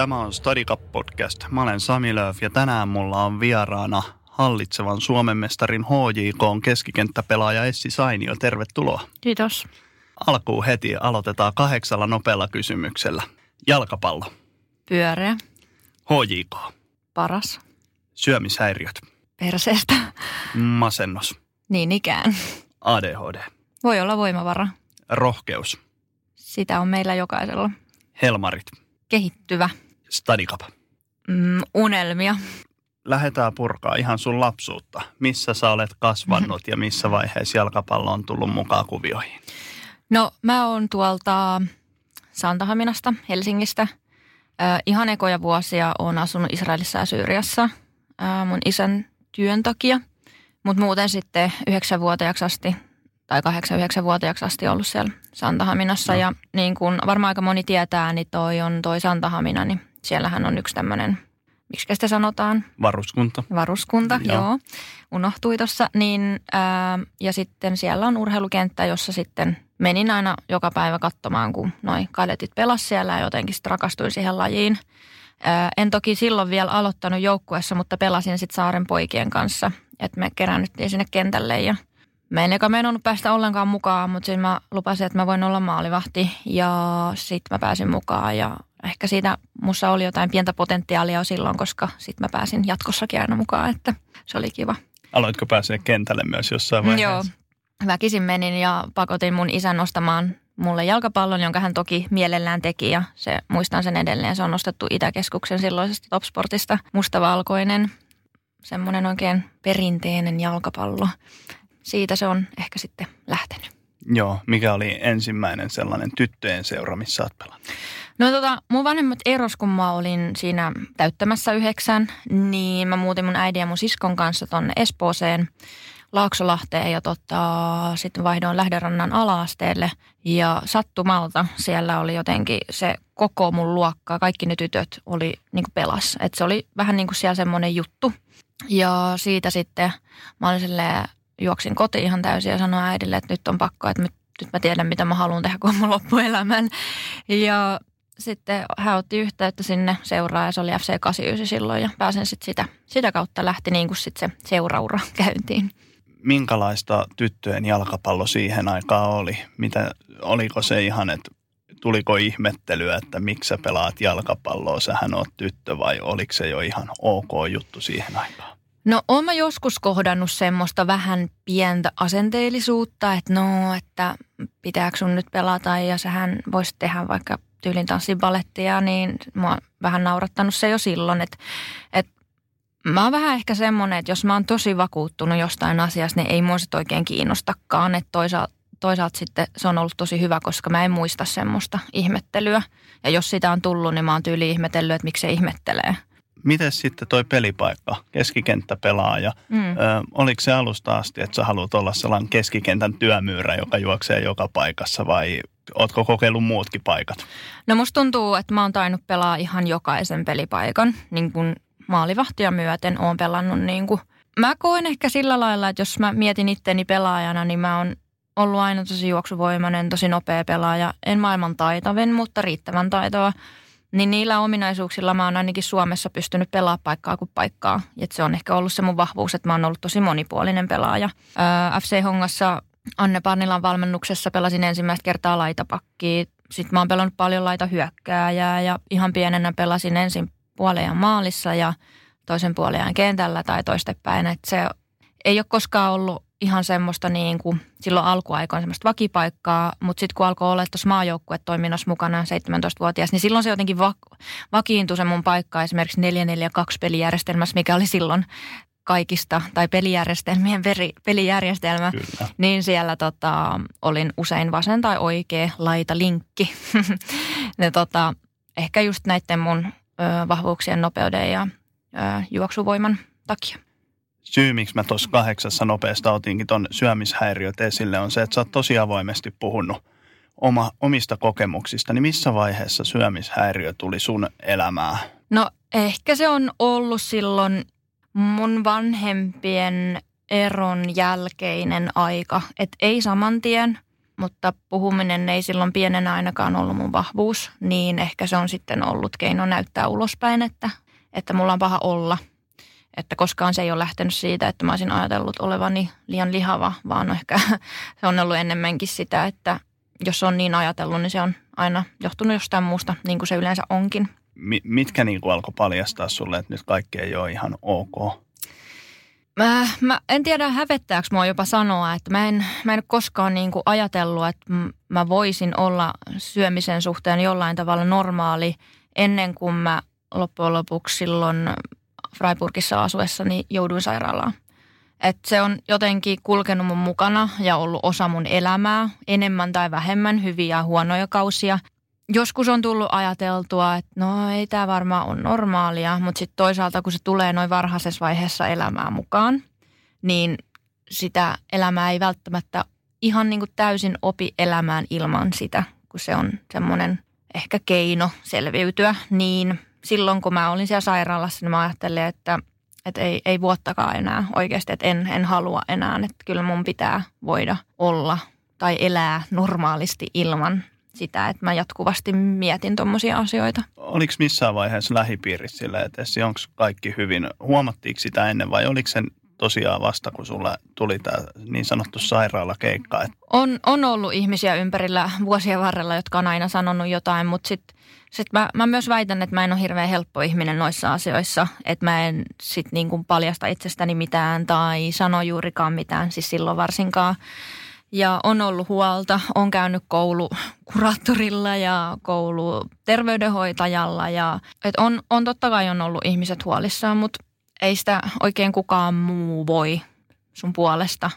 Tämä on Stadicap Podcast. Mä olen Sami Lööf ja tänään mulla on vieraana hallitsevan Suomen mestarin HJK on keskikenttäpelaaja Essi Sainio. Tervetuloa. Kiitos. Alkuun heti aloitetaan kahdeksalla nopealla kysymyksellä. Jalkapallo, Pyöreä. HJK, Paras. syömishäiriöt, Perseestä. masennus, Niin ikään. ADHD, Voi olla voimavara. rohkeus, Sitä on meillä jokaisella. helmarit, Kehittyvä. Stadicap. Mm, unelmia. Lähdetään purkaa ihan sun lapsuutta. Missä sä olet kasvanut ja missä vaiheessa jalkapallo on tullut mukaan kuvioihin? No mä oon tuolta Santahaminasta, Helsingistä. Äh, ihan ekoja vuosia oon asunut Israelissa ja Syyriassa äh, mun isän työn takia. Mutta muuten sitten yhdeksänvuotiaaksi asti tai kahdeksan yhdeksänvuotiaaksi asti ollut siellä Santahaminassa. No. Ja niin kuin varmaan aika moni tietää, niin toi on toi Santahamina, niin siellähän on yksi tämmöinen, miksi sitä sanotaan, Varuskunta. varuskunta, Joo. joo, unohtui tuossa. Niin, ää, ja sitten siellä on urheilukenttä, jossa sitten menin aina joka päivä katsomaan, kun noi kadetit pelas siellä ja jotenkin sitten rakastuin siihen lajiin. Ää, en toki silloin vielä aloittanut joukkueessa, mutta pelasin sitten Saaren poikien kanssa, että me keräännyttiin sinne kentälle ja Mä en eka meinannut päästä ollenkaan mukaan, mutta sitten mä lupasin, että mä voin olla maalivahti ja sitten mä pääsin mukaan ja ehkä siitä mussa oli jotain pientä potentiaalia jo silloin, koska sitten mä pääsin jatkossakin aina mukaan, että se oli kiva. Aloitko pääsee kentälle myös jossain vaiheessa? Joo, väkisin menin ja pakotin mun isän ostamaan mulle jalkapallon, jonka hän toki mielellään teki ja se, muistan sen edelleen. Se on nostettu Itäkeskuksen silloisesta Topsportista, mustavalkoinen, semmoinen oikein perinteinen jalkapallo. Siitä se on ehkä sitten lähtenyt. Joo, mikä oli ensimmäinen sellainen tyttöjen seura, missä olet pelannut? No tota, mun vanhemmat eros, kun mä olin siinä täyttämässä yhdeksän, niin mä muutin mun äidin ja mun siskon kanssa tonne Espooseen, Laaksolahteen ja tota, sitten vaihdoin Lähderannan alaasteelle. Ja sattumalta siellä oli jotenkin se koko mun luokka, kaikki ne tytöt oli niin kuin pelas. Et se oli vähän niin kuin siellä semmoinen juttu. Ja siitä sitten mä olin silleen, juoksin kotiin ihan täysin ja sanoin äidille, että nyt on pakko, että nyt, mä tiedän mitä mä haluan tehdä koko mun loppuelämän. Ja sitten hän otti yhteyttä sinne seuraan ja se oli FC 89 silloin ja pääsen sitten sitä, sitä kautta lähti niin kuin sitten se seuraura käyntiin. Minkälaista tyttöjen jalkapallo siihen aikaan oli? Mitä, oliko se ihan, että tuliko ihmettelyä, että miksi sä pelaat jalkapalloa, sähän oot tyttö vai oliko se jo ihan ok juttu siihen aikaan? No oon mä joskus kohdannut semmoista vähän pientä asenteellisuutta, että no, että pitääkö sun nyt pelata ja sähän voisit tehdä vaikka tyylin tanssibalettia, niin mua on vähän naurattanut se jo silloin, että, että mä oon vähän ehkä semmoinen, että jos mä oon tosi vakuuttunut jostain asiasta, niin ei mua sit oikein kiinnostakaan, että toisaalta toisaalta sitten se on ollut tosi hyvä, koska mä en muista semmoista ihmettelyä. Ja jos sitä on tullut, niin mä oon tyyli ihmetellyt, että miksi se ihmettelee. Miten sitten toi pelipaikka, keskikenttäpelaaja, Mm. ö, oliko se alusta asti, että sä haluat olla sellainen keskikentän työmyyrä, joka juoksee joka paikassa vai ootko kokeillut muutkin paikat? No musta tuntuu, että mä oon tainnut pelaa ihan jokaisen pelipaikan, niin kuin maalivahtia myöten oon pelannut niin kuin. Mä koen ehkä sillä lailla, että jos mä mietin itteni pelaajana, niin mä oon ollut aina tosi juoksuvoimainen, tosi nopea pelaaja. En maailman taitavin, mutta riittävän taitoa. Niin niillä ominaisuuksilla mä oon ainakin Suomessa pystynyt pelaamaan paikkaa kuin paikkaa. Et se on ehkä ollut se mun vahvuus, että mä oon ollut tosi monipuolinen pelaaja. Öö, FC Hongassa Anne Parnilan valmennuksessa pelasin ensimmäistä kertaa laitapakkia. Sitten mä oon pelannut paljon laita hyökkääjää ja ihan pienenä pelasin ensin puolejan maalissa ja toisen puolejan kentällä tai toistepäin. Et se ei ole koskaan ollut ihan semmoista niin kuin silloin alkuaikoina semmoista vakipaikkaa, mutta sitten kun alkoi olla tuossa maajoukkuetoiminnassa mukana 17-vuotias, niin silloin se jotenkin va- vakiintui se mun paikka esimerkiksi 4-4-2 pelijärjestelmässä, mikä oli silloin kaikista, tai pelijärjestelmien veri, pelijärjestelmä, Kyllä. niin siellä tota, olin usein vasen tai oikea laita linkki. ne, tota, ehkä just näiden mun ö, vahvuuksien nopeuden ja ö, juoksuvoiman takia. Syy, miksi mä tuossa kahdeksassa nopeasta otinkin ton syömishäiriöt esille, on se, että sä oot tosi avoimesti puhunut oma, omista kokemuksista. Niin missä vaiheessa syömishäiriö tuli sun elämään? No ehkä se on ollut silloin mun vanhempien eron jälkeinen aika. Että ei saman tien, mutta puhuminen ei silloin pienenä ainakaan ollut mun vahvuus. Niin ehkä se on sitten ollut keino näyttää ulospäin, että, että mulla on paha olla. Että koskaan se ei ole lähtenyt siitä, että mä olisin ajatellut olevani liian lihava, vaan ehkä se on ollut enemmänkin sitä, että jos on niin ajatellut, niin se on aina johtunut jostain muusta, niin kuin se yleensä onkin. Mi- mitkä niin kuin alkoi paljastaa sulle, että nyt kaikki ei ole ihan ok? Mä, mä en tiedä hävettääkö mua jopa sanoa, että mä en, mä en koskaan niin kuin ajatellut, että mä voisin olla syömisen suhteen jollain tavalla normaali ennen kuin mä loppujen lopuksi silloin Freiburgissa asuessani jouduin sairaalaan. Et se on jotenkin kulkenut mun mukana ja ollut osa mun elämää, enemmän tai vähemmän hyviä ja huonoja kausia. Joskus on tullut ajateltua, että no ei tämä varmaan ole normaalia, mutta sitten toisaalta kun se tulee noin varhaisessa vaiheessa elämää mukaan, niin sitä elämää ei välttämättä ihan niin kuin täysin opi elämään ilman sitä, kun se on semmoinen ehkä keino selviytyä. Niin silloin kun mä olin siellä sairaalassa, niin mä ajattelin, että että ei, ei vuottakaan enää oikeasti, että en, en halua enää, että kyllä mun pitää voida olla tai elää normaalisti ilman sitä, että mä jatkuvasti mietin tuommoisia asioita. Oliko missään vaiheessa lähipiirissä silleen, että onko kaikki hyvin? Huomattiinko sitä ennen vai oliko sen tosiaan vasta, kun sulla tuli tämä niin sanottu sairaalakeikka? On, on ollut ihmisiä ympärillä vuosien varrella, jotka on aina sanonut jotain, mutta sitten sit mä, mä myös väitän, että mä en ole hirveän helppo ihminen noissa asioissa. Että mä en sitten niin paljasta itsestäni mitään tai sano juurikaan mitään, siis silloin varsinkaan. Ja on ollut huolta, on käynyt koulukuraattorilla ja kouluterveydenhoitajalla. Ja, et on, on totta kai on ollut ihmiset huolissaan, mutta ei sitä oikein kukaan muu voi sun puolesta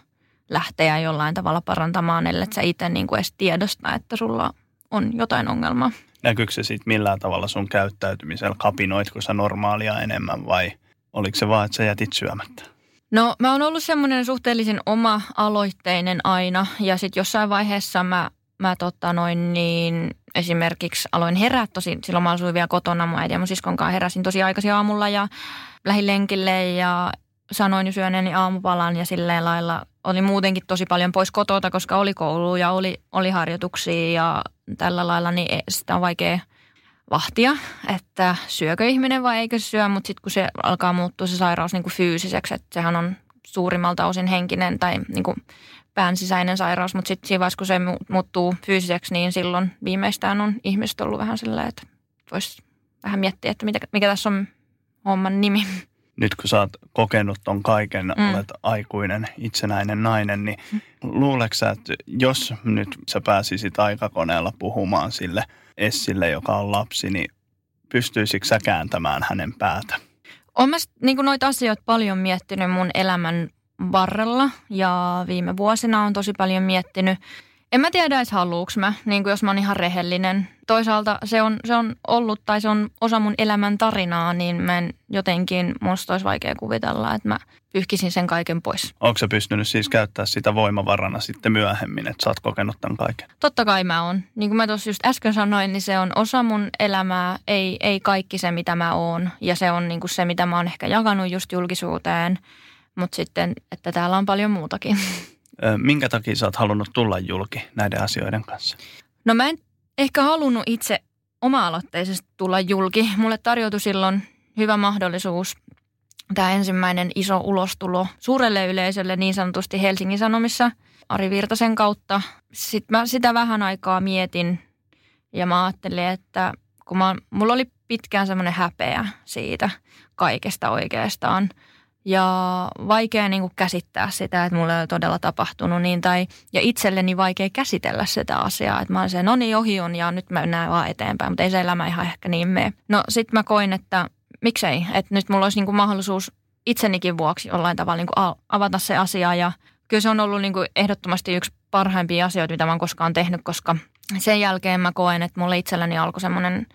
lähteä jollain tavalla parantamaan, ellei sä itse niin kuin edes tiedosta, että sulla on jotain ongelmaa. Näkyykö se sitten millään tavalla sun käyttäytymisellä? Kapinoitko sä normaalia enemmän vai oliko se vaan, että sä jätit syömättä? No mä oon ollut semmoinen suhteellisen oma-aloitteinen aina ja sitten jossain vaiheessa mä, mä tota noin niin esimerkiksi aloin herää tosi, silloin mä asuin vielä kotona mun äiti ja mun siskon kanssa heräsin tosi aikaisin aamulla ja lähin lenkille ja sanoin jo syöneeni aamupalan ja silleen lailla oli muutenkin tosi paljon pois kotota, koska oli koulu ja oli, oli harjoituksia ja tällä lailla, niin sitä on vaikea vahtia, että syökö ihminen vai eikö syö, mutta sitten kun se alkaa muuttua se sairaus niin kuin fyysiseksi, että sehän on suurimmalta osin henkinen tai niin kuin pään sisäinen sairaus, mutta sitten siinä vaiheessa, kun se muuttuu fyysiseksi, niin silloin viimeistään on ihmiset ollut vähän silleen, että voisi vähän miettiä, että mikä, mikä tässä on homman nimi nyt kun sä oot kokenut ton kaiken, mm. olet aikuinen, itsenäinen nainen, niin mm. luuleeko sä, että jos nyt sä pääsisit aikakoneella puhumaan sille Essille, joka on lapsi, niin pystyisikö sä kääntämään hänen päätä? Olen mä niin noita asioita paljon miettinyt mun elämän varrella ja viime vuosina on tosi paljon miettinyt – en mä tiedä edes haluuks mä, niin kuin jos mä oon ihan rehellinen. Toisaalta se on, se on ollut tai se on osa mun elämän tarinaa, niin mä en jotenkin, musta olisi vaikea kuvitella, että mä pyyhkisin sen kaiken pois. Onko sä pystynyt siis käyttää sitä voimavarana sitten myöhemmin, että sä oot kokenut tämän kaiken? Totta kai mä oon. Niin kuin mä tuossa just äsken sanoin, niin se on osa mun elämää, ei, ei kaikki se mitä mä oon. Ja se on niin kuin se, mitä mä oon ehkä jakanut just julkisuuteen. Mutta sitten, että täällä on paljon muutakin. Minkä takia sä oot halunnut tulla julki näiden asioiden kanssa? No mä en ehkä halunnut itse oma-aloitteisesti tulla julki. Mulle tarjoutui silloin hyvä mahdollisuus tämä ensimmäinen iso ulostulo suurelle yleisölle niin sanotusti Helsingin Sanomissa Ari Virtasen kautta. Sitten mä sitä vähän aikaa mietin ja mä ajattelin, että kun mä, mulla oli pitkään semmoinen häpeä siitä kaikesta oikeastaan – ja vaikea niin kuin käsittää sitä, että mulle ole todella tapahtunut niin, tai, ja itselleni vaikea käsitellä sitä asiaa, että mä olen se, no niin, ohi on ja nyt mä mennään vaan eteenpäin, mutta ei se elämä ihan ehkä niin mene. No sit mä koin, että miksei, että nyt mulla olisi niin kuin mahdollisuus itsenikin vuoksi jollain tavalla niin kuin avata se asia. Ja kyllä se on ollut niin kuin ehdottomasti yksi parhaimpia asioita, mitä mä oon koskaan tehnyt, koska sen jälkeen mä koen, että mulle itselläni alkoi semmoinen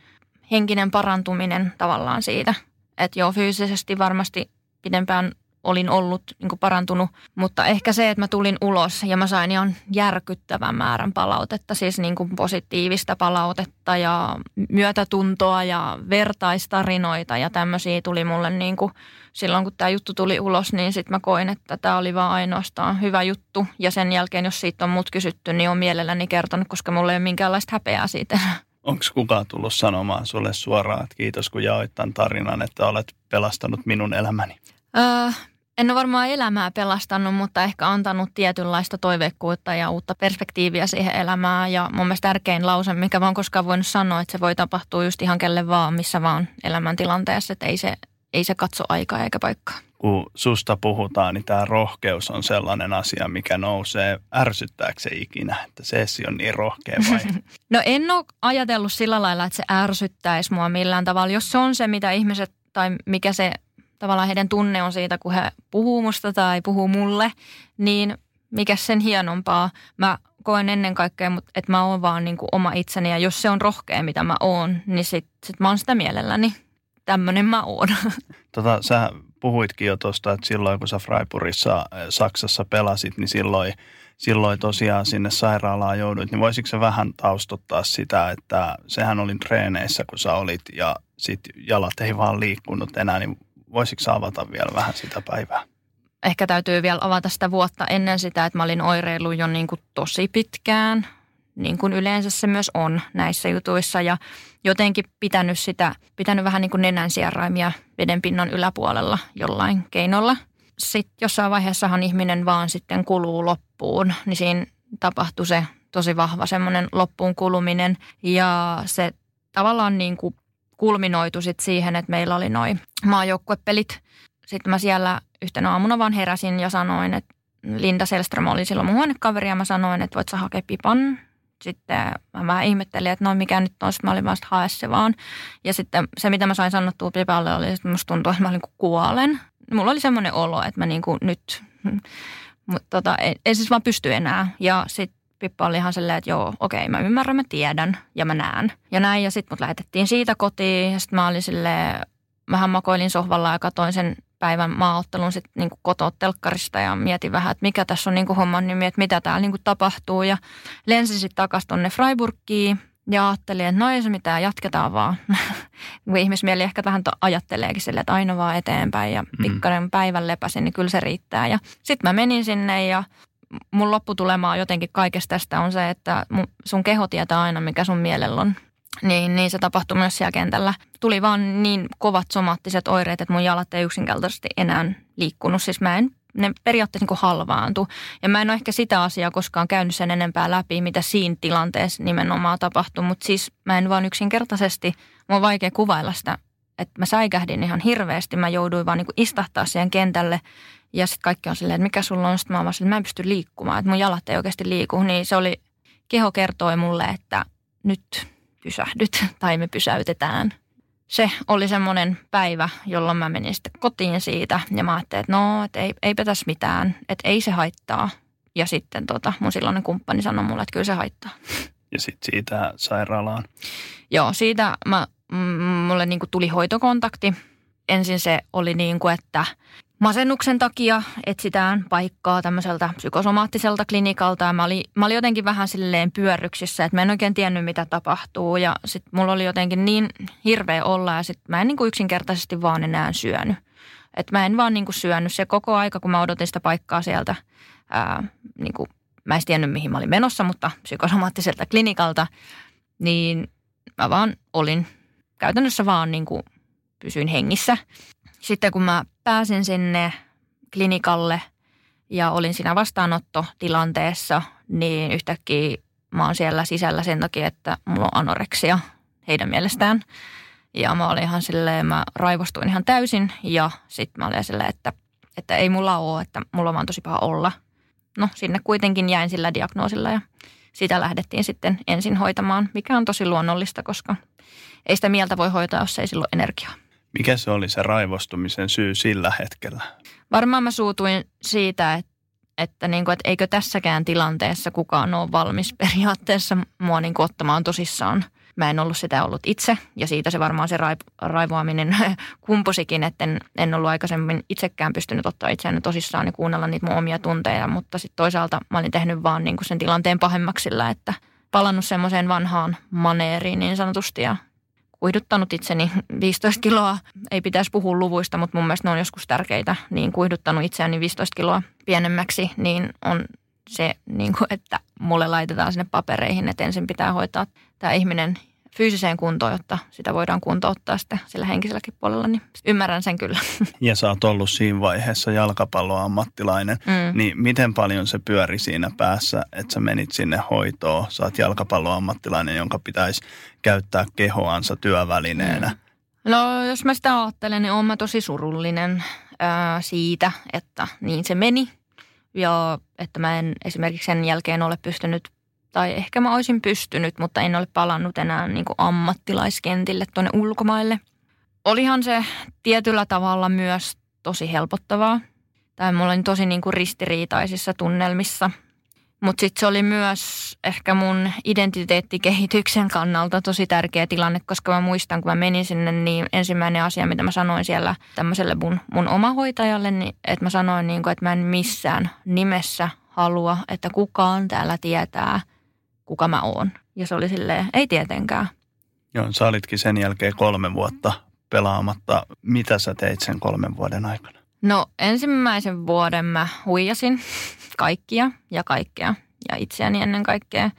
henkinen parantuminen tavallaan siitä. Että joo, fyysisesti varmasti pidempään olin ollut niin parantunut, mutta ehkä se, että mä tulin ulos ja mä sain ihan järkyttävän määrän palautetta, siis niin kuin positiivista palautetta ja myötätuntoa ja vertaistarinoita ja tämmöisiä tuli mulle niin kuin silloin, kun tämä juttu tuli ulos, niin sitten mä koin, että tämä oli vaan ainoastaan hyvä juttu ja sen jälkeen, jos siitä on mut kysytty, niin on mielelläni kertonut, koska mulla ei ole minkäänlaista häpeää siitä. Onko kukaan tullut sanomaan sulle suoraan, että kiitos kun jaoit tämän tarinan, että olet pelastanut minun elämäni? Öö, en ole varmaan elämää pelastanut, mutta ehkä antanut tietynlaista toiveikkuutta ja uutta perspektiiviä siihen elämään. Ja mun mielestä tärkein lause, mikä oon koskaan voinut sanoa, että se voi tapahtua just ihan kelle vaan, missä vaan elämäntilanteessa. Että ei se, ei se katso aikaa eikä paikkaa. Kun susta puhutaan, niin tämä rohkeus on sellainen asia, mikä nousee. Ärsyttääkö se ikinä, että Sessi on niin rohkea vai? no en ole ajatellut sillä lailla, että se ärsyttäisi mua millään tavalla. Jos se on se, mitä ihmiset tai mikä se tavallaan heidän tunne on siitä, kun he puhuu musta tai puhuu mulle, niin mikä sen hienompaa. Mä koen ennen kaikkea, että mä oon vaan niin kuin oma itseni ja jos se on rohkea, mitä mä oon, niin sit, sit mä oon sitä mielelläni. Tämmönen mä oon. Tota, sä puhuitkin jo tuosta, että silloin kun sä Freiburgissa eh, Saksassa pelasit, niin silloin, silloin tosiaan sinne sairaalaan jouduit. Niin voisitko sä vähän taustottaa sitä, että sehän oli treeneissä, kun sä olit ja sit jalat ei vaan liikkunut enää, niin voisitko avata vielä vähän sitä päivää? Ehkä täytyy vielä avata sitä vuotta ennen sitä, että mä olin oireillut jo niin kuin tosi pitkään, niin kuin yleensä se myös on näissä jutuissa. Ja jotenkin pitänyt sitä, pitänyt vähän niin kuin nenän sierraimia vedenpinnan yläpuolella jollain keinolla. Sitten jossain vaiheessahan ihminen vaan sitten kuluu loppuun, niin siinä tapahtui se tosi vahva semmoinen loppuun kuluminen. Ja se tavallaan niin kuin kulminoitu sit siihen, että meillä oli noin maajoukkuepelit. Sitten mä siellä yhtenä aamuna vaan heräsin ja sanoin, että Linda Selström oli silloin mun huonekaveri ja mä sanoin, että voit sä hakea pipan. Sitten mä vähän ihmettelin, että no mikä nyt on, mä olin vasta hae se vaan. Ja sitten se, mitä mä sain sanottua pipalle, oli, että musta tuntuu, että mä olin kuolen. Mulla oli semmoinen olo, että mä niin kuin nyt, mutta tota, ei siis vaan pysty enää. Ja sitten Pippa oli ihan silleen, että joo, okei, mä ymmärrän, mä tiedän ja mä näen. Ja näin, ja sitten mut lähetettiin siitä kotiin, ja sitten mä olin silleen, vähän makoilin sohvalla ja katoin sen päivän maaottelun sitten niin kotoa telkkarista ja mietin vähän, että mikä tässä on niin homman nimi, että mitä täällä niin tapahtuu. Ja lensin sitten takaisin tuonne Freiburgiin ja ajattelin, että no ei se mitään, jatketaan vaan. Ihmismieli ehkä vähän to- ajatteleekin sille, että aina vaan eteenpäin ja mm. pikkainen päivän lepäsin, niin kyllä se riittää. Ja sitten mä menin sinne ja mun lopputulemaa jotenkin kaikesta tästä on se, että sun keho tietää aina, mikä sun mielellä on. Niin, niin se tapahtui myös siellä kentällä. Tuli vaan niin kovat somaattiset oireet, että mun jalat ei yksinkertaisesti enää liikkunut. Siis mä en, ne periaatteessa niin halvaantu. Ja mä en ole ehkä sitä asiaa koskaan käynyt sen enempää läpi, mitä siinä tilanteessa nimenomaan tapahtui. Mutta siis mä en vaan yksinkertaisesti, mun on vaikea kuvailla sitä, että mä säikähdin ihan hirveästi. Mä jouduin vaan niin istahtaa siihen kentälle ja sitten kaikki on silleen, että mikä sulla on. Sitten mä oon silleen, mä en pysty liikkumaan, että mun jalat ei oikeasti liiku. Niin se oli, keho kertoi mulle, että nyt pysähdyt tai me pysäytetään. Se oli semmoinen päivä, jolloin mä menin sitten kotiin siitä ja mä ajattelin, että no, että ei, eipä tässä mitään, että ei se haittaa. Ja sitten tota, mun silloinen kumppani sanoi mulle, että kyllä se haittaa. Ja sitten siitä sairaalaan? Joo, siitä mä, mulle niin kuin tuli hoitokontakti. Ensin se oli niin kuin, että masennuksen takia etsitään paikkaa tämmöiseltä psykosomaattiselta klinikalta. Ja mä, olin, mä olin jotenkin vähän silleen pyörryksissä, että mä en oikein tiennyt, mitä tapahtuu. Ja sitten mulla oli jotenkin niin hirveä olla ja sitten mä en niin kuin yksinkertaisesti vaan enää syönyt. Että mä en vaan niin kuin syönyt se koko aika, kun mä odotin sitä paikkaa sieltä. Ää, niin kuin, mä en tiennyt, mihin mä olin menossa, mutta psykosomaattiselta klinikalta. Niin mä vaan olin käytännössä vaan niin kuin pysyin hengissä. Sitten kun mä pääsin sinne klinikalle ja olin siinä vastaanottotilanteessa, niin yhtäkkiä mä oon siellä sisällä sen takia, että mulla on anoreksia heidän mielestään. Ja mä olin ihan silleen, mä raivostuin ihan täysin ja sitten mä olin silleen, että, että ei mulla ole, että mulla on vaan tosi paha olla. No sinne kuitenkin jäin sillä diagnoosilla ja sitä lähdettiin sitten ensin hoitamaan, mikä on tosi luonnollista, koska ei sitä mieltä voi hoitaa, jos ei silloin energiaa. Mikä se oli se raivostumisen syy sillä hetkellä? Varmaan mä suutuin siitä, että, että, niin kuin, että eikö tässäkään tilanteessa kukaan ole valmis periaatteessa mua niin kuin ottamaan tosissaan. Mä en ollut sitä ollut itse ja siitä se varmaan se raivoaminen kumpusikin, että en, en ollut aikaisemmin itsekään pystynyt ottaa itseäni tosissaan ja kuunnella niitä mun omia tunteja, mutta sitten toisaalta mä olin tehnyt vaan niin kuin sen tilanteen pahemmaksi sillä, että palannut semmoiseen vanhaan maneeriin niin sanotusti ja kuiduttanut itseni 15 kiloa. Ei pitäisi puhua luvuista, mutta mun mielestä ne on joskus tärkeitä. Niin kuiduttanut itseäni 15 kiloa pienemmäksi, niin on se, niin kuin, että mulle laitetaan sinne papereihin, että ensin pitää hoitaa tämä ihminen fyysiseen kuntoon, jotta sitä voidaan kuntouttaa sitten sillä henkiselläkin puolella, niin ymmärrän sen kyllä. Ja sä oot ollut siinä vaiheessa jalkapalloammattilainen, mm. niin miten paljon se pyöri siinä päässä, että sä menit sinne hoitoon, sä oot jalkapalloammattilainen, jonka pitäisi käyttää kehoansa työvälineenä. Mm. No jos mä sitä ajattelen, niin oon mä tosi surullinen ää, siitä, että niin se meni. Ja että mä en esimerkiksi sen jälkeen ole pystynyt tai ehkä mä olisin pystynyt, mutta en ole palannut enää niin kuin ammattilaiskentille tuonne ulkomaille. Olihan se tietyllä tavalla myös tosi helpottavaa. Tai mulla oli tosi niin kuin ristiriitaisissa tunnelmissa. Mutta sitten se oli myös ehkä mun identiteettikehityksen kannalta tosi tärkeä tilanne, koska mä muistan, kun mä menin sinne, niin ensimmäinen asia, mitä mä sanoin siellä tämmöiselle mun, mun omahoitajalle, niin että mä sanoin, niin kuin, että mä en missään nimessä halua, että kukaan täällä tietää – kuka mä oon. Ja se oli silleen, ei tietenkään. Joo, sä olitkin sen jälkeen kolme vuotta pelaamatta. Mitä sä teit sen kolmen vuoden aikana? No ensimmäisen vuoden mä huijasin kaikkia ja kaikkea ja itseäni ennen kaikkea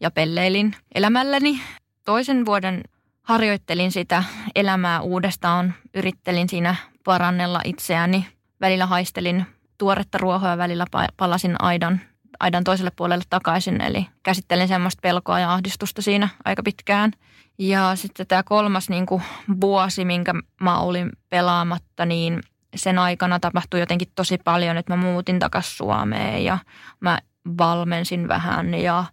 ja pelleilin elämälläni. Toisen vuoden harjoittelin sitä elämää uudestaan, yrittelin siinä parannella itseäni. Välillä haistelin tuoretta ruohoa, välillä palasin aidan aidan toiselle puolelle takaisin. Eli käsittelin semmoista pelkoa ja ahdistusta siinä aika pitkään. Ja sitten tämä kolmas niin kuin vuosi, minkä mä olin pelaamatta, niin sen aikana tapahtui jotenkin tosi paljon, että mä muutin takaisin Suomeen ja mä valmensin vähän ja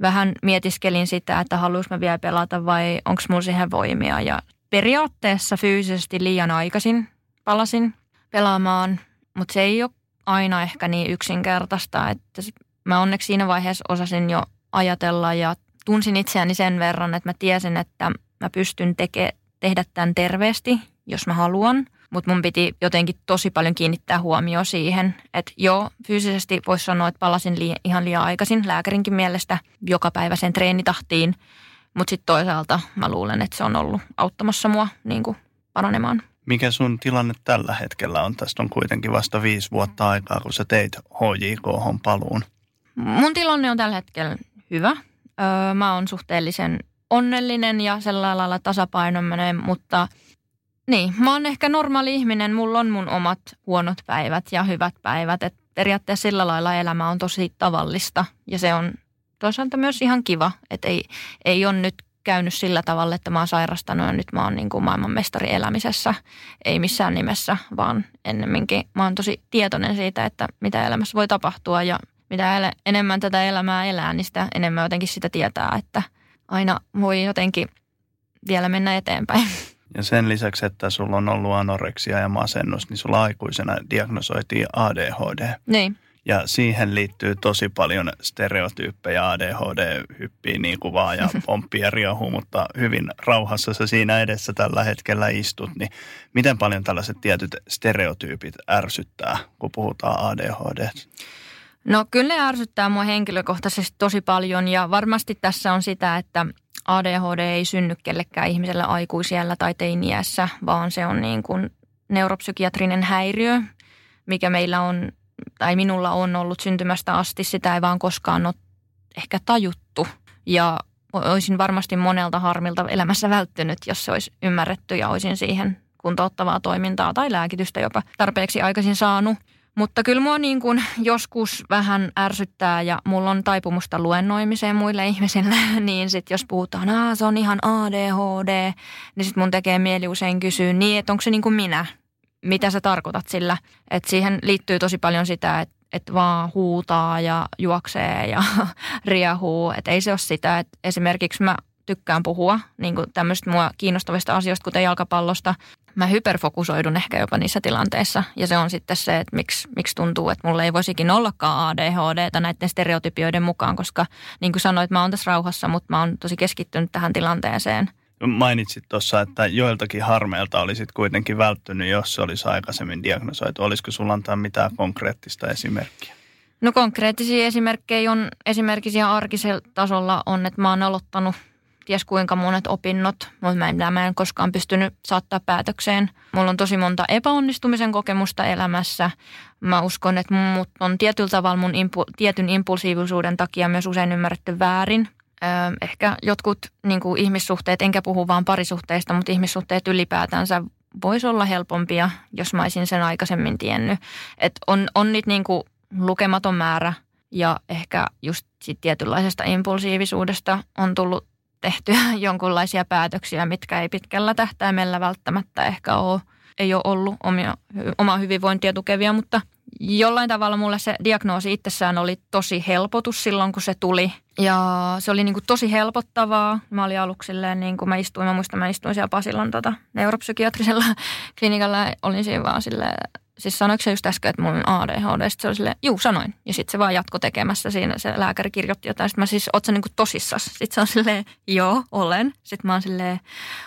vähän mietiskelin sitä, että haluaisin mä vielä pelata vai onko mulla siihen voimia. Ja periaatteessa fyysisesti liian aikaisin palasin pelaamaan, mutta se ei ole aina ehkä niin yksinkertaista, että mä onneksi siinä vaiheessa osasin jo ajatella ja tunsin itseäni sen verran, että mä tiesin, että mä pystyn teke, tehdä tämän terveesti, jos mä haluan. Mutta mun piti jotenkin tosi paljon kiinnittää huomioon siihen, että joo, fyysisesti voisi sanoa, että palasin li- ihan liian aikaisin lääkärinkin mielestä joka päivä sen treenitahtiin. Mutta sitten toisaalta mä luulen, että se on ollut auttamassa mua niin kuin paranemaan. Mikä sun tilanne tällä hetkellä on? Tästä on kuitenkin vasta viisi vuotta aikaa, kun sä teit HJK paluun. Mun tilanne on tällä hetkellä hyvä. Öö, mä oon suhteellisen onnellinen ja sellainen lailla tasapainoinen, mutta niin, mä oon ehkä normaali ihminen. Mulla on mun omat huonot päivät ja hyvät päivät. Et periaatteessa sillä lailla elämä on tosi tavallista ja se on toisaalta myös ihan kiva, että ei, ei ole nyt käynyt sillä tavalla, että mä oon sairastanut ja nyt mä oon niin kuin maailmanmestari elämisessä. Ei missään nimessä, vaan ennemminkin mä oon tosi tietoinen siitä, että mitä elämässä voi tapahtua ja mitä enemmän tätä elämää elää, niin sitä enemmän jotenkin sitä tietää, että aina voi jotenkin vielä mennä eteenpäin. Ja sen lisäksi, että sulla on ollut anoreksia ja masennus, niin sulla aikuisena diagnosoitiin ADHD. Niin. Ja siihen liittyy tosi paljon stereotyyppejä. ADHD hyppii niin kuin vaan ja pomppii ja riehuu, mutta hyvin rauhassa sä siinä edessä tällä hetkellä istut. Niin miten paljon tällaiset tietyt stereotyypit ärsyttää, kun puhutaan ADHD? No kyllä ne ärsyttää mua henkilökohtaisesti tosi paljon ja varmasti tässä on sitä, että ADHD ei synny kellekään ihmiselle aikuisiellä tai teiniässä, vaan se on niin kuin neuropsykiatrinen häiriö, mikä meillä on tai minulla on ollut syntymästä asti. Sitä ei vaan koskaan ole ehkä tajuttu ja olisin varmasti monelta harmilta elämässä välttynyt, jos se olisi ymmärretty ja olisin siihen kuntouttavaa toimintaa tai lääkitystä jopa tarpeeksi aikaisin saanut. Mutta kyllä mua niin kuin joskus vähän ärsyttää ja mulla on taipumusta luennoimiseen muille ihmisille, niin sitten jos puhutaan, että se on ihan ADHD, niin sitten mun tekee mieli usein kysyä niin, että onko se niin kuin minä? Mitä sä tarkoitat sillä? Että siihen liittyy tosi paljon sitä, että että vaan huutaa ja juoksee ja riehuu. Että ei se ole sitä, että esimerkiksi mä tykkään puhua niin tämmöistä mua kiinnostavista asioista, kuten jalkapallosta. mä hyperfokusoidun ehkä jopa niissä tilanteissa. Ja se on sitten se, että miksi, miksi tuntuu, että mulla ei voisikin ollakaan ADHD näiden stereotypioiden mukaan, koska niin kuin sanoit, mä oon tässä rauhassa, mutta mä oon tosi keskittynyt tähän tilanteeseen. Mainitsit tuossa, että joiltakin harmeilta olisit kuitenkin välttynyt, jos se olisi aikaisemmin diagnosoitu. Olisiko sulla antaa mitään konkreettista esimerkkiä? No konkreettisia esimerkkejä on esimerkiksi ihan arkisella tasolla on, että mä oon aloittanut ties kuinka monet opinnot, mutta mä en, mä en koskaan pystynyt saattaa päätökseen. Mulla on tosi monta epäonnistumisen kokemusta elämässä. Mä uskon, että mut on tietyllä tavalla mun impu, tietyn impulsiivisuuden takia myös usein ymmärretty väärin. Ehkä jotkut niin kuin ihmissuhteet, enkä puhu vaan parisuhteista, mutta ihmissuhteet ylipäätänsä voisi olla helpompia, jos mä olisin sen aikaisemmin tiennyt. Et on, on niitä niin kuin lukematon määrä ja ehkä just sit tietynlaisesta impulsiivisuudesta on tullut tehtyä jonkunlaisia päätöksiä, mitkä ei pitkällä tähtäimellä välttämättä ehkä ole, ei ole ollut omia, omaa hyvinvointia tukevia, mutta jollain tavalla mulle se diagnoosi itsessään oli tosi helpotus silloin, kun se tuli. Ja se oli niin kuin tosi helpottavaa. Mä olin aluksi silleen, niin kuin mä istuin, mä muistan, mä istuin siellä Pasilan tota, neuropsykiatrisella klinikalla. Olin siinä vaan silleen, siis sanoiko se just äsken, että on ADHD? Sitten se oli silleen, juu sanoin. Ja sitten se vaan jatko tekemässä siinä, se lääkäri kirjoitti jotain. Sitten mä siis, oot sä niin tosissas? Sitten se on silleen, joo, olen. Sitten mä oon silleen,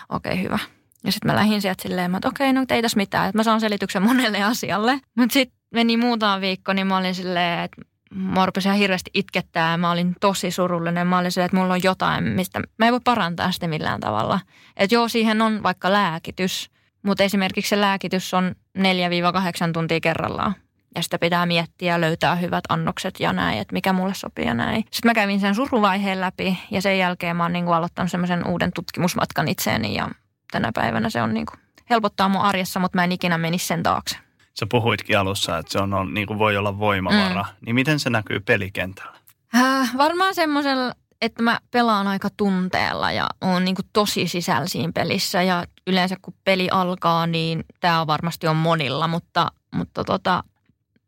okei, okay, hyvä. Ja sitten mä lähdin sieltä silleen, että okei, okay, no ei tässä mitään, että mä saan selityksen monelle asialle. Mutta sitten meni muutama viikko, niin mä olin silleen, että mä rupesin ihan hirveästi itkettää. Mä olin tosi surullinen. Mä olin silleen, että mulla on jotain, mistä mä en voi parantaa sitä millään tavalla. Että joo, siihen on vaikka lääkitys, mutta esimerkiksi se lääkitys on 4-8 tuntia kerrallaan. Ja sitä pitää miettiä ja löytää hyvät annokset ja näin, että mikä mulle sopii ja näin. Sitten mä kävin sen suruvaiheen läpi ja sen jälkeen mä oon niin kuin aloittanut semmoisen uuden tutkimusmatkan itseeni ja tänä päivänä se on niin kuin helpottaa mun arjessa, mutta mä en ikinä menisi sen taakse. Sä puhuitkin alussa, että se on, niin kuin voi olla voimavara. Mm. Niin miten se näkyy pelikentällä? Äh, varmaan semmoisella että mä pelaan aika tunteella ja on niin kuin tosi sisällä siinä pelissä. Ja yleensä kun peli alkaa, niin tämä on varmasti on monilla, mutta, mutta tota,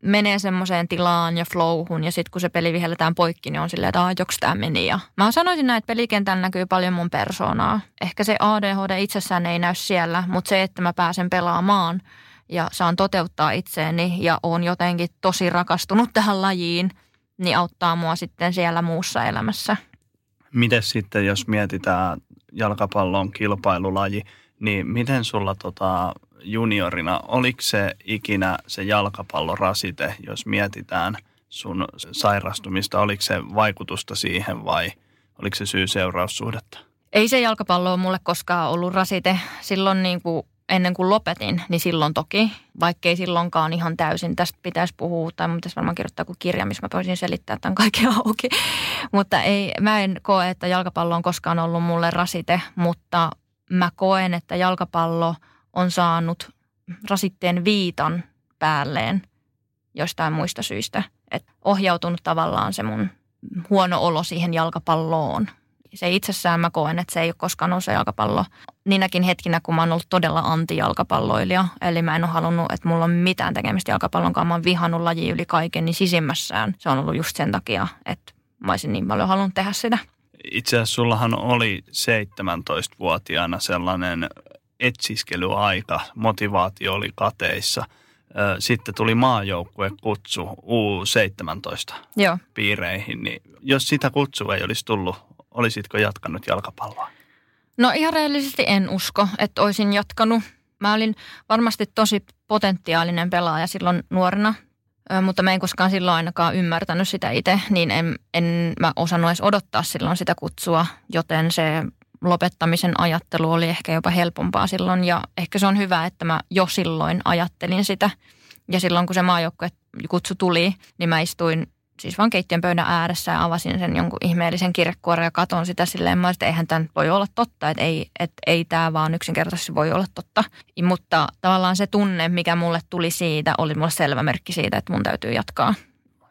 menee semmoiseen tilaan ja flowhun ja sitten kun se peli vihelletään poikki, niin on silleen, että joks tämä meni. Ja mä sanoisin näin, että pelikentällä näkyy paljon mun persoonaa. Ehkä se ADHD itsessään ei näy siellä, mutta se, että mä pääsen pelaamaan ja saan toteuttaa itseäni ja on jotenkin tosi rakastunut tähän lajiin, niin auttaa mua sitten siellä muussa elämässä. Miten sitten, jos mietitään jalkapallon kilpailulaji, niin miten sulla tota juniorina, oliko se ikinä se jalkapallon rasite, jos mietitään sun sairastumista, oliko se vaikutusta siihen vai oliko se syy-seuraussuhdetta? Ei se jalkapallo ole mulle koskaan ollut rasite. Silloin niin kuin ennen kuin lopetin, niin silloin toki, vaikkei silloinkaan ihan täysin. Tästä pitäisi puhua, tai mun pitäisi varmaan kirjoittaa kuin kirja, missä mä voisin selittää tämän kaiken auki. mutta ei, mä en koe, että jalkapallo on koskaan ollut mulle rasite, mutta mä koen, että jalkapallo on saanut rasitteen viitan päälleen jostain muista syistä. Että ohjautunut tavallaan se mun huono olo siihen jalkapalloon se itsessään mä koen, että se ei ole koskaan ollut se jalkapallo. Niinäkin hetkinä, kun mä oon ollut todella anti-jalkapalloilija, eli mä en ole halunnut, että mulla on mitään tekemistä jalkapallon kanssa, mä oon vihannut laji yli kaiken, niin sisimmässään se on ollut just sen takia, että mä olisin niin paljon halunnut tehdä sitä. Itse asiassa sullahan oli 17-vuotiaana sellainen etsiskelyaika, motivaatio oli kateissa. Sitten tuli maajoukkue kutsu U17 Joo. piireihin, niin jos sitä kutsua ei olisi tullut, olisitko jatkanut jalkapalloa? No ihan rehellisesti en usko, että olisin jatkanut. Mä olin varmasti tosi potentiaalinen pelaaja silloin nuorena, mutta mä en koskaan silloin ainakaan ymmärtänyt sitä itse, niin en, en mä osannut edes odottaa silloin sitä kutsua, joten se lopettamisen ajattelu oli ehkä jopa helpompaa silloin ja ehkä se on hyvä, että mä jo silloin ajattelin sitä. Ja silloin kun se maajoukkue kutsu tuli, niin mä istuin siis vaan keittiön pöydän ääressä ja avasin sen jonkun ihmeellisen kirjekuoren ja katon sitä silleen, mä että eihän tämä voi olla totta, että ei, et, ei tämä vaan yksinkertaisesti voi olla totta. Mutta tavallaan se tunne, mikä mulle tuli siitä, oli mulle selvä merkki siitä, että mun täytyy jatkaa.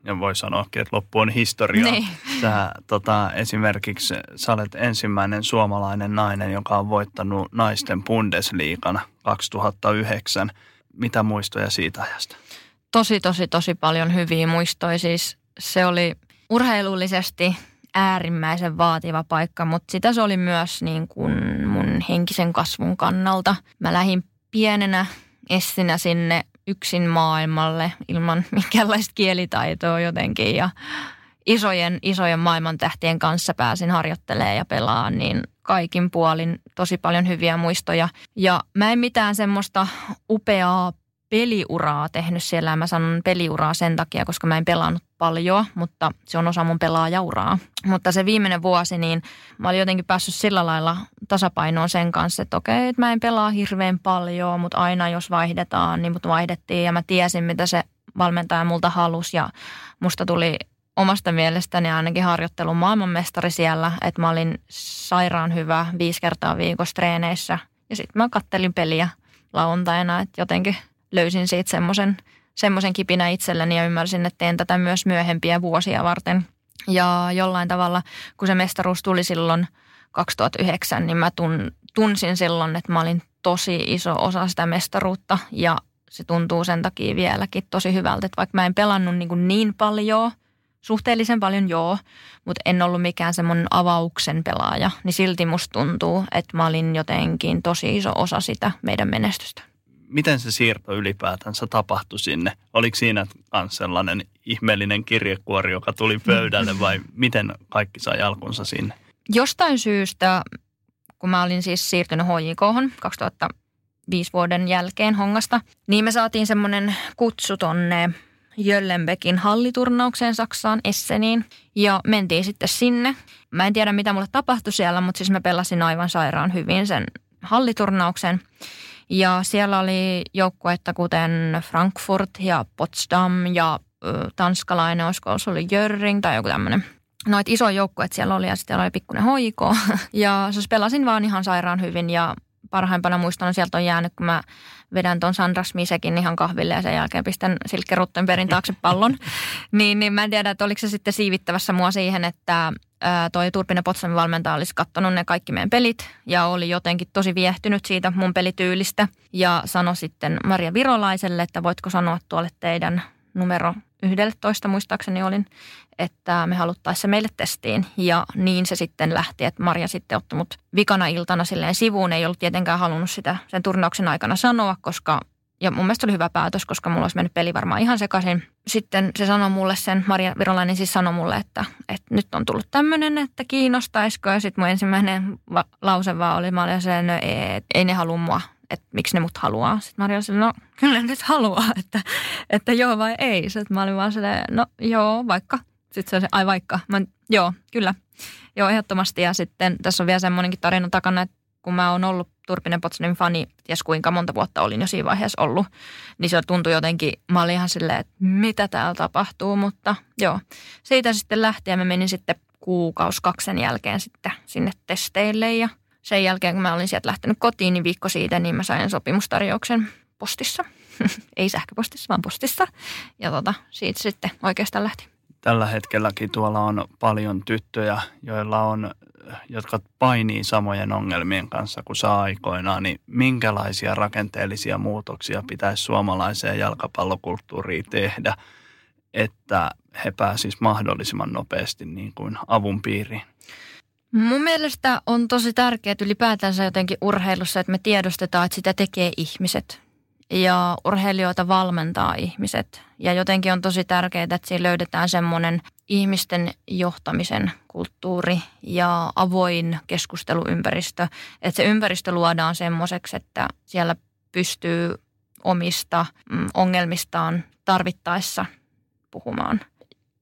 Ja voi sanoakin, että loppu on historia. Niin. Sä, tota, esimerkiksi sä olet ensimmäinen suomalainen nainen, joka on voittanut naisten Bundesliigan 2009. Mitä muistoja siitä ajasta? Tosi, tosi, tosi paljon hyviä muistoja. Siis se oli urheilullisesti äärimmäisen vaativa paikka, mutta sitä se oli myös niin kuin mun henkisen kasvun kannalta. Mä lähdin pienenä essinä sinne yksin maailmalle ilman minkäänlaista kielitaitoa jotenkin ja isojen, isojen maailmantähtien kanssa pääsin harjoittelemaan ja pelaamaan, niin kaikin puolin tosi paljon hyviä muistoja. Ja mä en mitään semmoista upeaa peliuraa tehnyt siellä. Mä sanon peliuraa sen takia, koska mä en pelannut paljon, mutta se on osa mun pelaajauraa. Mutta se viimeinen vuosi, niin mä olin jotenkin päässyt sillä lailla tasapainoon sen kanssa, että okei, että mä en pelaa hirveän paljon, mutta aina jos vaihdetaan, niin mut vaihdettiin ja mä tiesin, mitä se valmentaja multa halusi ja musta tuli omasta mielestäni ainakin harjoittelun maailmanmestari siellä, että mä olin sairaan hyvä viisi kertaa viikossa treeneissä ja sitten mä kattelin peliä lauantaina, että jotenkin – löysin siitä semmoisen semmoisen kipinä itselleni ja ymmärsin, että teen tätä myös myöhempiä vuosia varten. Ja jollain tavalla, kun se mestaruus tuli silloin 2009, niin mä tun, tunsin silloin, että mä olin tosi iso osa sitä mestaruutta ja se tuntuu sen takia vieläkin tosi hyvältä, että vaikka mä en pelannut niin, niin paljon, suhteellisen paljon joo, mutta en ollut mikään semmoinen avauksen pelaaja, niin silti musta tuntuu, että mä olin jotenkin tosi iso osa sitä meidän menestystä miten se siirto ylipäätänsä tapahtui sinne? Oliko siinä myös sellainen ihmeellinen kirjekuori, joka tuli pöydälle vai miten kaikki sai alkunsa sinne? Jostain syystä, kun mä olin siis siirtynyt HJK 2005 vuoden jälkeen Hongasta, niin me saatiin semmoinen kutsu tonne Jöllenbekin halliturnaukseen Saksaan, Esseniin. Ja mentiin sitten sinne. Mä en tiedä, mitä mulle tapahtui siellä, mutta siis mä pelasin aivan sairaan hyvin sen halliturnauksen. Ja siellä oli joukkuetta kuten Frankfurt ja Potsdam ja tanskalainen, olisiko se oli Jörring tai joku tämmöinen. Noit iso joukkueet siellä oli ja sitten oli pikkuinen hoiko. Ja siis pelasin vaan ihan sairaan hyvin ja parhaimpana muistan sieltä on jäänyt, kun mä vedän ton Sandra Smisekin ihan kahville ja sen jälkeen pistän Silkke Ruttenbergin taakse pallon. niin, niin mä en tiedä, että oliko se sitten siivittävässä mua siihen, että toi Turpinen Potsdamin valmentaja olisi katsonut ne kaikki meidän pelit ja oli jotenkin tosi viehtynyt siitä mun pelityylistä. Ja sanoi sitten Maria Virolaiselle, että voitko sanoa tuolle teidän numero 11 muistaakseni olin, että me haluttaisiin se meille testiin. Ja niin se sitten lähti, että Maria sitten otti mut vikana iltana silleen sivuun. Ei ollut tietenkään halunnut sitä sen turnauksen aikana sanoa, koska ja mun mielestä oli hyvä päätös, koska mulla olisi mennyt peli varmaan ihan sekaisin. Sitten se sanoi mulle sen, Maria Virolainen siis sanoi mulle, että, että nyt on tullut tämmöinen, että kiinnostaisiko. Ja sitten mun ensimmäinen va- lause vaan oli, mä olin no ei, ei ne halua mua, että miksi ne mut haluaa. Sitten Maria oli no kyllä nyt haluaa, että, että joo vai ei. Sitten mä olin vaan silleen, no joo, vaikka. Sitten se oli ai vaikka. Mä, joo, kyllä. Joo, ehdottomasti. Ja sitten tässä on vielä semmoinenkin tarina takana, että kun mä oon ollut Turpinen Potsdamin fani, ties kuinka monta vuotta olin jo siinä vaiheessa ollut, niin se tuntui jotenkin, mä olin ihan silleen, että mitä täällä tapahtuu, mutta joo. Siitä sitten lähti ja mä menin sitten kuukaus kaksen jälkeen sitten sinne testeille ja sen jälkeen kun mä olin sieltä lähtenyt kotiin, niin viikko siitä, niin mä sain sopimustarjouksen postissa. Ei sähköpostissa, vaan postissa. Ja tota, siitä sitten oikeastaan lähti. Tällä hetkelläkin tuolla on paljon tyttöjä, joilla on jotka painii samojen ongelmien kanssa kuin saa aikoinaan, niin minkälaisia rakenteellisia muutoksia pitäisi suomalaiseen jalkapallokulttuuriin tehdä, että he pääsisivät mahdollisimman nopeasti niin kuin avun piiriin? Mun mielestä on tosi tärkeää ylipäätänsä jotenkin urheilussa, että me tiedostetaan, että sitä tekee ihmiset ja urheilijoita valmentaa ihmiset. Ja jotenkin on tosi tärkeää, että siinä löydetään semmoinen ihmisten johtamisen kulttuuri ja avoin keskusteluympäristö. Että se ympäristö luodaan semmoiseksi, että siellä pystyy omista mm, ongelmistaan tarvittaessa puhumaan.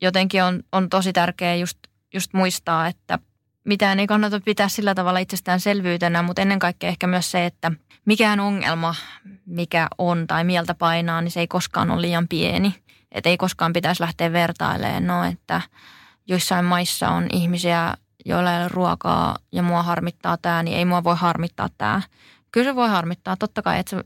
Jotenkin on, on tosi tärkeää just, just muistaa, että mitään ei kannata pitää sillä tavalla itsestäänselvyytenä, mutta ennen kaikkea ehkä myös se, että mikään ongelma, mikä on tai mieltä painaa, niin se ei koskaan ole liian pieni. Että ei koskaan pitäisi lähteä vertailemaan, no, että joissain maissa on ihmisiä, joilla ei ole ruokaa ja mua harmittaa tämä, niin ei mua voi harmittaa tämä. Kyllä se voi harmittaa, totta kai, että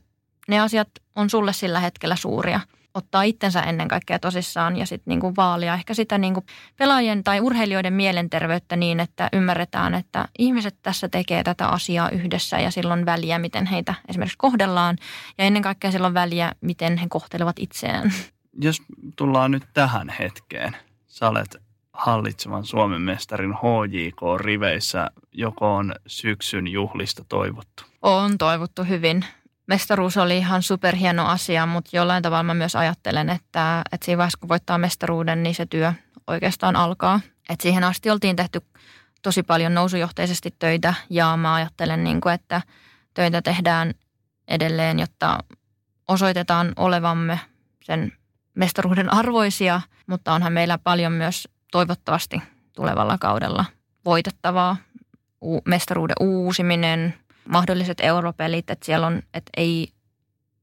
ne asiat on sulle sillä hetkellä suuria – ottaa itsensä ennen kaikkea tosissaan ja sitten niinku vaalia ehkä sitä niinku pelaajien tai urheilijoiden mielenterveyttä niin, että ymmärretään, että ihmiset tässä tekee tätä asiaa yhdessä ja silloin väliä, miten heitä esimerkiksi kohdellaan ja ennen kaikkea silloin väliä, miten he kohtelevat itseään. Jos tullaan nyt tähän hetkeen, sä olet hallitsevan Suomen mestarin HJK-riveissä, joko on syksyn juhlista toivottu? On toivottu hyvin mestaruus oli ihan superhieno asia, mutta jollain tavalla mä myös ajattelen, että, että siinä vaiheessa kun voittaa mestaruuden, niin se työ oikeastaan alkaa. Et siihen asti oltiin tehty tosi paljon nousujohteisesti töitä ja mä ajattelen, niin kuin, että töitä tehdään edelleen, jotta osoitetaan olevamme sen mestaruuden arvoisia, mutta onhan meillä paljon myös toivottavasti tulevalla kaudella voitettavaa. Mestaruuden uusiminen, mahdolliset europelit, että siellä on, että ei,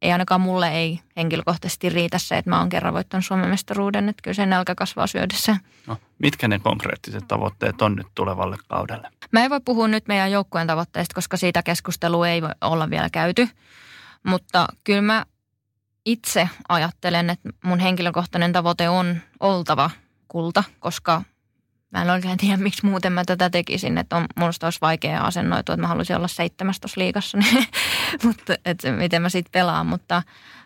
ei ainakaan mulle ei henkilökohtaisesti riitä se, että mä oon kerran voittanut Suomen mestaruuden, että kyllä se nälkä kasvaa syödessä. No, mitkä ne konkreettiset tavoitteet on nyt tulevalle kaudelle? Mä en voi puhua nyt meidän joukkueen tavoitteista, koska siitä keskustelua ei voi olla vielä käyty, mutta kyllä mä itse ajattelen, että mun henkilökohtainen tavoite on oltava kulta, koska mä en oikein tiedä, miksi muuten mä tätä tekisin. Että on, musta olisi vaikea asennoitua, että mä haluaisin olla seitsemäs tuossa liikassa, niin, mutta että miten mä sitten pelaan. Mutta,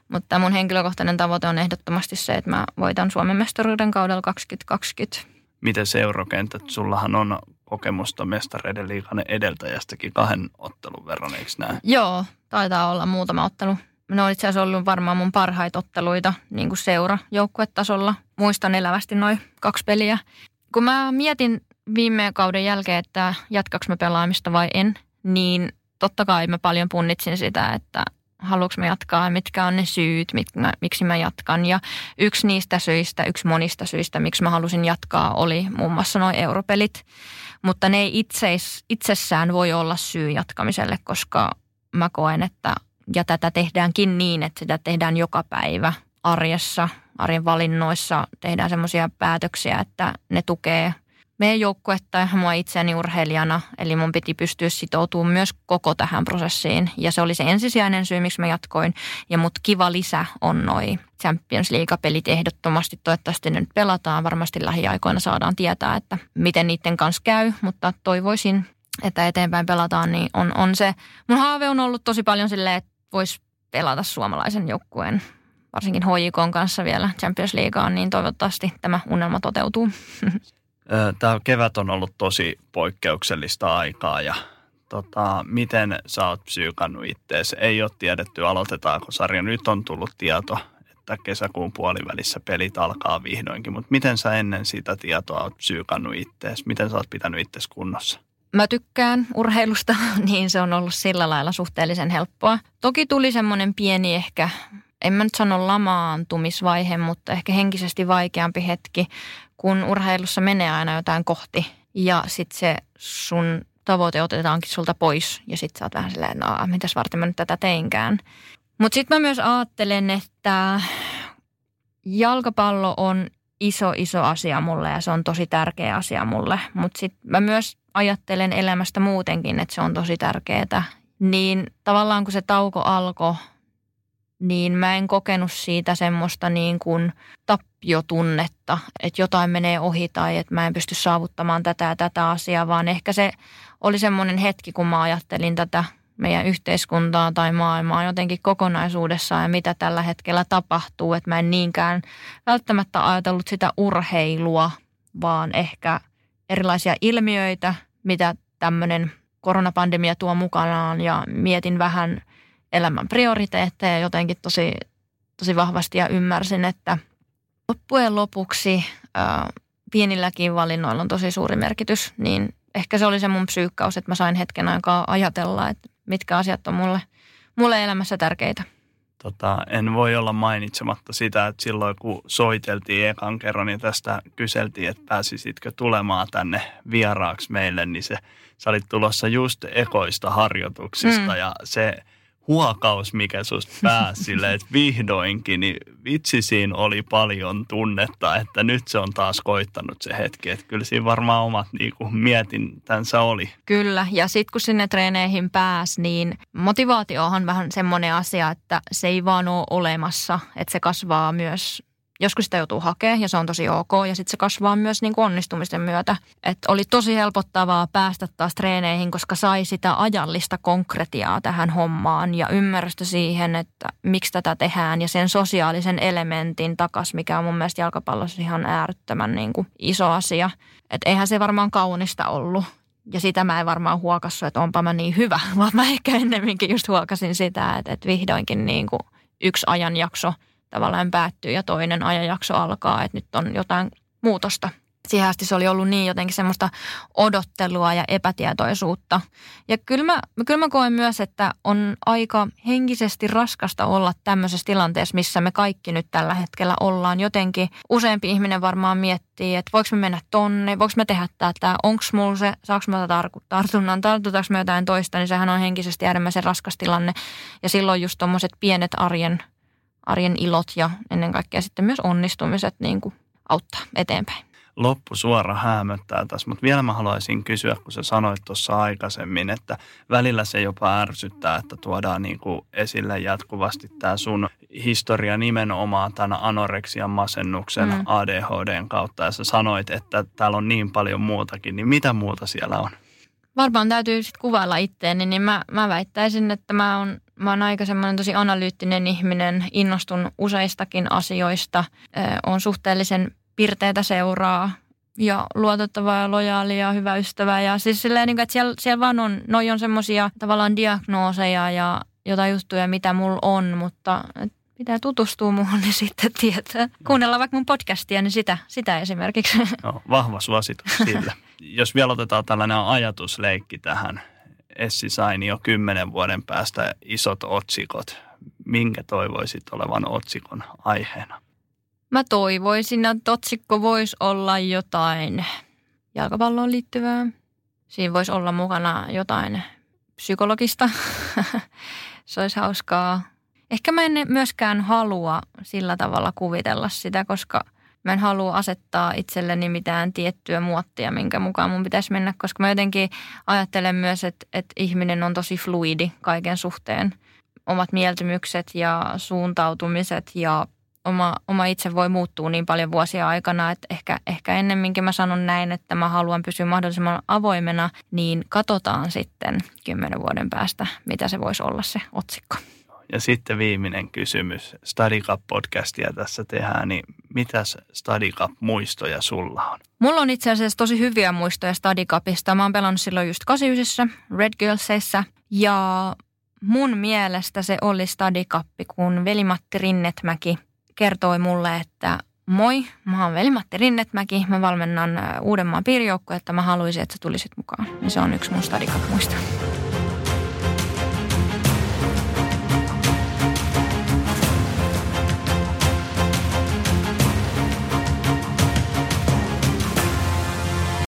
mutta mun henkilökohtainen tavoite on ehdottomasti se, että mä voitan Suomen mestaruuden kaudella 2020. Miten seurokentät? Sullahan on kokemusta mestareiden liikan edeltäjästäkin kahden ottelun verran, eikö näin? Joo, taitaa olla muutama ottelu ne on itse asiassa ollut varmaan mun parhaita otteluita niin kuin seura joukkuetasolla. Muistan elävästi noin kaksi peliä. Kun mä mietin viime kauden jälkeen, että jatkaks mä pelaamista vai en, niin totta kai mä paljon punnitsin sitä, että haluanko mä jatkaa ja mitkä on ne syyt, mitkä, miksi mä jatkan. Ja yksi niistä syistä, yksi monista syistä, miksi mä halusin jatkaa, oli muun muassa noin europelit. Mutta ne ei itseis, itsessään voi olla syy jatkamiselle, koska mä koen, että ja tätä tehdäänkin niin, että sitä tehdään joka päivä arjessa, arjen valinnoissa. Tehdään semmoisia päätöksiä, että ne tukee meidän joukkuetta ja mua itseäni urheilijana. Eli mun piti pystyä sitoutumaan myös koko tähän prosessiin. Ja se oli se ensisijainen syy, miksi mä jatkoin. Ja mut kiva lisä on noi Champions League-pelit ehdottomasti. Toivottavasti ne nyt pelataan. Varmasti lähiaikoina saadaan tietää, että miten niiden kanssa käy. Mutta toivoisin, että eteenpäin pelataan, niin on, on se. Mun haave on ollut tosi paljon silleen, että voisi pelata suomalaisen joukkueen, varsinkin HJK kanssa vielä Champions Leagueaan, niin toivottavasti tämä unelma toteutuu. Tämä kevät on ollut tosi poikkeuksellista aikaa ja tota, miten sä oot psyykannut ittees? Ei ole tiedetty, aloitetaanko sarja. Nyt on tullut tieto, että kesäkuun puolivälissä pelit alkaa vihdoinkin, mutta miten sä ennen sitä tietoa oot psyykannut ittees? Miten sä oot pitänyt ittees kunnossa? Mä tykkään urheilusta, niin se on ollut sillä lailla suhteellisen helppoa. Toki tuli semmoinen pieni ehkä, en mä nyt sano lamaantumisvaihe, mutta ehkä henkisesti vaikeampi hetki, kun urheilussa menee aina jotain kohti ja sitten se sun tavoite otetaankin sulta pois ja sitten sä oot vähän silleen, no mitäs varten mä nyt tätä teinkään. Mutta sitten mä myös ajattelen, että jalkapallo on iso, iso asia mulle ja se on tosi tärkeä asia mulle. Mutta sitten mä myös ajattelen elämästä muutenkin, että se on tosi tärkeää. Niin tavallaan kun se tauko alkoi, niin mä en kokenut siitä semmoista niin kuin tappiotunnetta, että jotain menee ohi tai että mä en pysty saavuttamaan tätä ja tätä asiaa, vaan ehkä se oli semmoinen hetki, kun mä ajattelin tätä meidän yhteiskuntaa tai maailmaa jotenkin kokonaisuudessaan ja mitä tällä hetkellä tapahtuu. Että mä en niinkään välttämättä ajatellut sitä urheilua, vaan ehkä erilaisia ilmiöitä, mitä tämmöinen koronapandemia tuo mukanaan ja mietin vähän elämän prioriteetteja jotenkin tosi, tosi vahvasti ja ymmärsin, että loppujen lopuksi ää, pienilläkin valinnoilla on tosi suuri merkitys, niin ehkä se oli se mun psyykkaus, että mä sain hetken aikaa ajatella, että mitkä asiat on mulle, mulle elämässä tärkeitä. Tota, en voi olla mainitsematta sitä, että silloin kun soiteltiin ekan kerran, niin tästä kyseltiin, että pääsisitkö tulemaan tänne vieraaksi meille, niin se, sä olit tulossa just ekoista harjoituksista mm. ja se – huokaus, mikä susta pääsi silleen, että vihdoinkin, niin vitsi siinä oli paljon tunnetta, että nyt se on taas koittanut se hetki. Että kyllä siinä varmaan omat niin kuin mietintänsä oli. Kyllä, ja sitten kun sinne treeneihin pääsi, niin motivaatio on vähän semmoinen asia, että se ei vaan ole olemassa, että se kasvaa myös Joskus sitä joutuu hakemaan ja se on tosi ok ja sitten se kasvaa myös niin kuin onnistumisten myötä. Et oli tosi helpottavaa päästä taas treeneihin, koska sai sitä ajallista konkretiaa tähän hommaan ja ymmärrystä siihen, että miksi tätä tehdään ja sen sosiaalisen elementin takas, mikä on mun mielestä jalkapallossa ihan äärettömän niin kuin iso asia. Että eihän se varmaan kaunista ollut Ja sitä mä en varmaan huokassu, että onpa mä niin hyvä, vaan mä ehkä ennemminkin just huokasin sitä, että, että vihdoinkin niin kuin yksi ajanjakso tavallaan päättyy ja toinen ajanjakso alkaa, että nyt on jotain muutosta siihen asti se oli ollut niin jotenkin semmoista odottelua ja epätietoisuutta. Ja kyllä mä, kyllä mä koen myös, että on aika henkisesti raskasta olla tämmöisessä tilanteessa, missä me kaikki nyt tällä hetkellä ollaan. Jotenkin useampi ihminen varmaan miettii, että voiko me mennä tonne, voiko me tehdä tätä, onko mulla se, saako mä tartunnan, tartutaanko me jotain toista, niin sehän on henkisesti äärimmäisen raskas tilanne. Ja silloin just tuommoiset pienet arjen, arjen ilot ja ennen kaikkea sitten myös onnistumiset niin kuin auttaa eteenpäin loppusuora hämöttää tässä, mutta vielä mä haluaisin kysyä, kun sä sanoit tuossa aikaisemmin, että välillä se jopa ärsyttää, että tuodaan niin kuin esille jatkuvasti tämä sun historia nimenomaan tämän anoreksian, masennuksen, mm. ADHDn kautta. Ja sä sanoit, että täällä on niin paljon muutakin, niin mitä muuta siellä on? Varmaan täytyy sitten kuvailla itteeni, niin mä, mä väittäisin, että mä oon, mä oon aika semmoinen tosi analyyttinen ihminen, innostun useistakin asioista, on suhteellisen pirteitä seuraa ja luotettava ja lojaali ja hyvä ystävä. Ja siis silleen, niin kuin, että siellä, siellä vaan on, noi on semmoisia tavallaan diagnooseja ja jotain juttuja, mitä mulla on, mutta pitää tutustua muuhun, niin sitten tietää. Kuunnella vaikka mun podcastia, niin sitä, sitä esimerkiksi. No, vahva suositus sille. Jos vielä otetaan tällainen ajatusleikki tähän. Essi Saini jo kymmenen vuoden päästä isot otsikot. Minkä toivoisit olevan otsikon aiheena? Mä toivoisin, että otsikko voisi olla jotain jalkapalloon liittyvää. Siinä voisi olla mukana jotain psykologista. Se olisi hauskaa. Ehkä mä en myöskään halua sillä tavalla kuvitella sitä, koska mä en halua asettaa itselleni mitään tiettyä muottia, minkä mukaan mun pitäisi mennä, koska mä jotenkin ajattelen myös, että, että ihminen on tosi fluidi kaiken suhteen. Omat mieltymykset ja suuntautumiset ja oma, oma itse voi muuttua niin paljon vuosia aikana, että ehkä, ehkä ennemminkin mä sanon näin, että mä haluan pysyä mahdollisimman avoimena, niin katsotaan sitten kymmenen vuoden päästä, mitä se voisi olla se otsikko. Ja sitten viimeinen kysymys. StudyCup-podcastia tässä tehdään, niin mitäs StudyCup-muistoja sulla on? Mulla on itse asiassa tosi hyviä muistoja StudyCupista. Mä oon pelannut silloin just 89 Red Girlsissa ja mun mielestä se oli StudyCup, kun Veli-Matti Rinnetmäki – kertoi mulle, että moi, mä oon Veli-Matti Rinnetmäki, mä valmennan Uudenmaan piirijoukkoja, että mä haluaisin, että sä tulisit mukaan. Ja se on yksi mun stadikap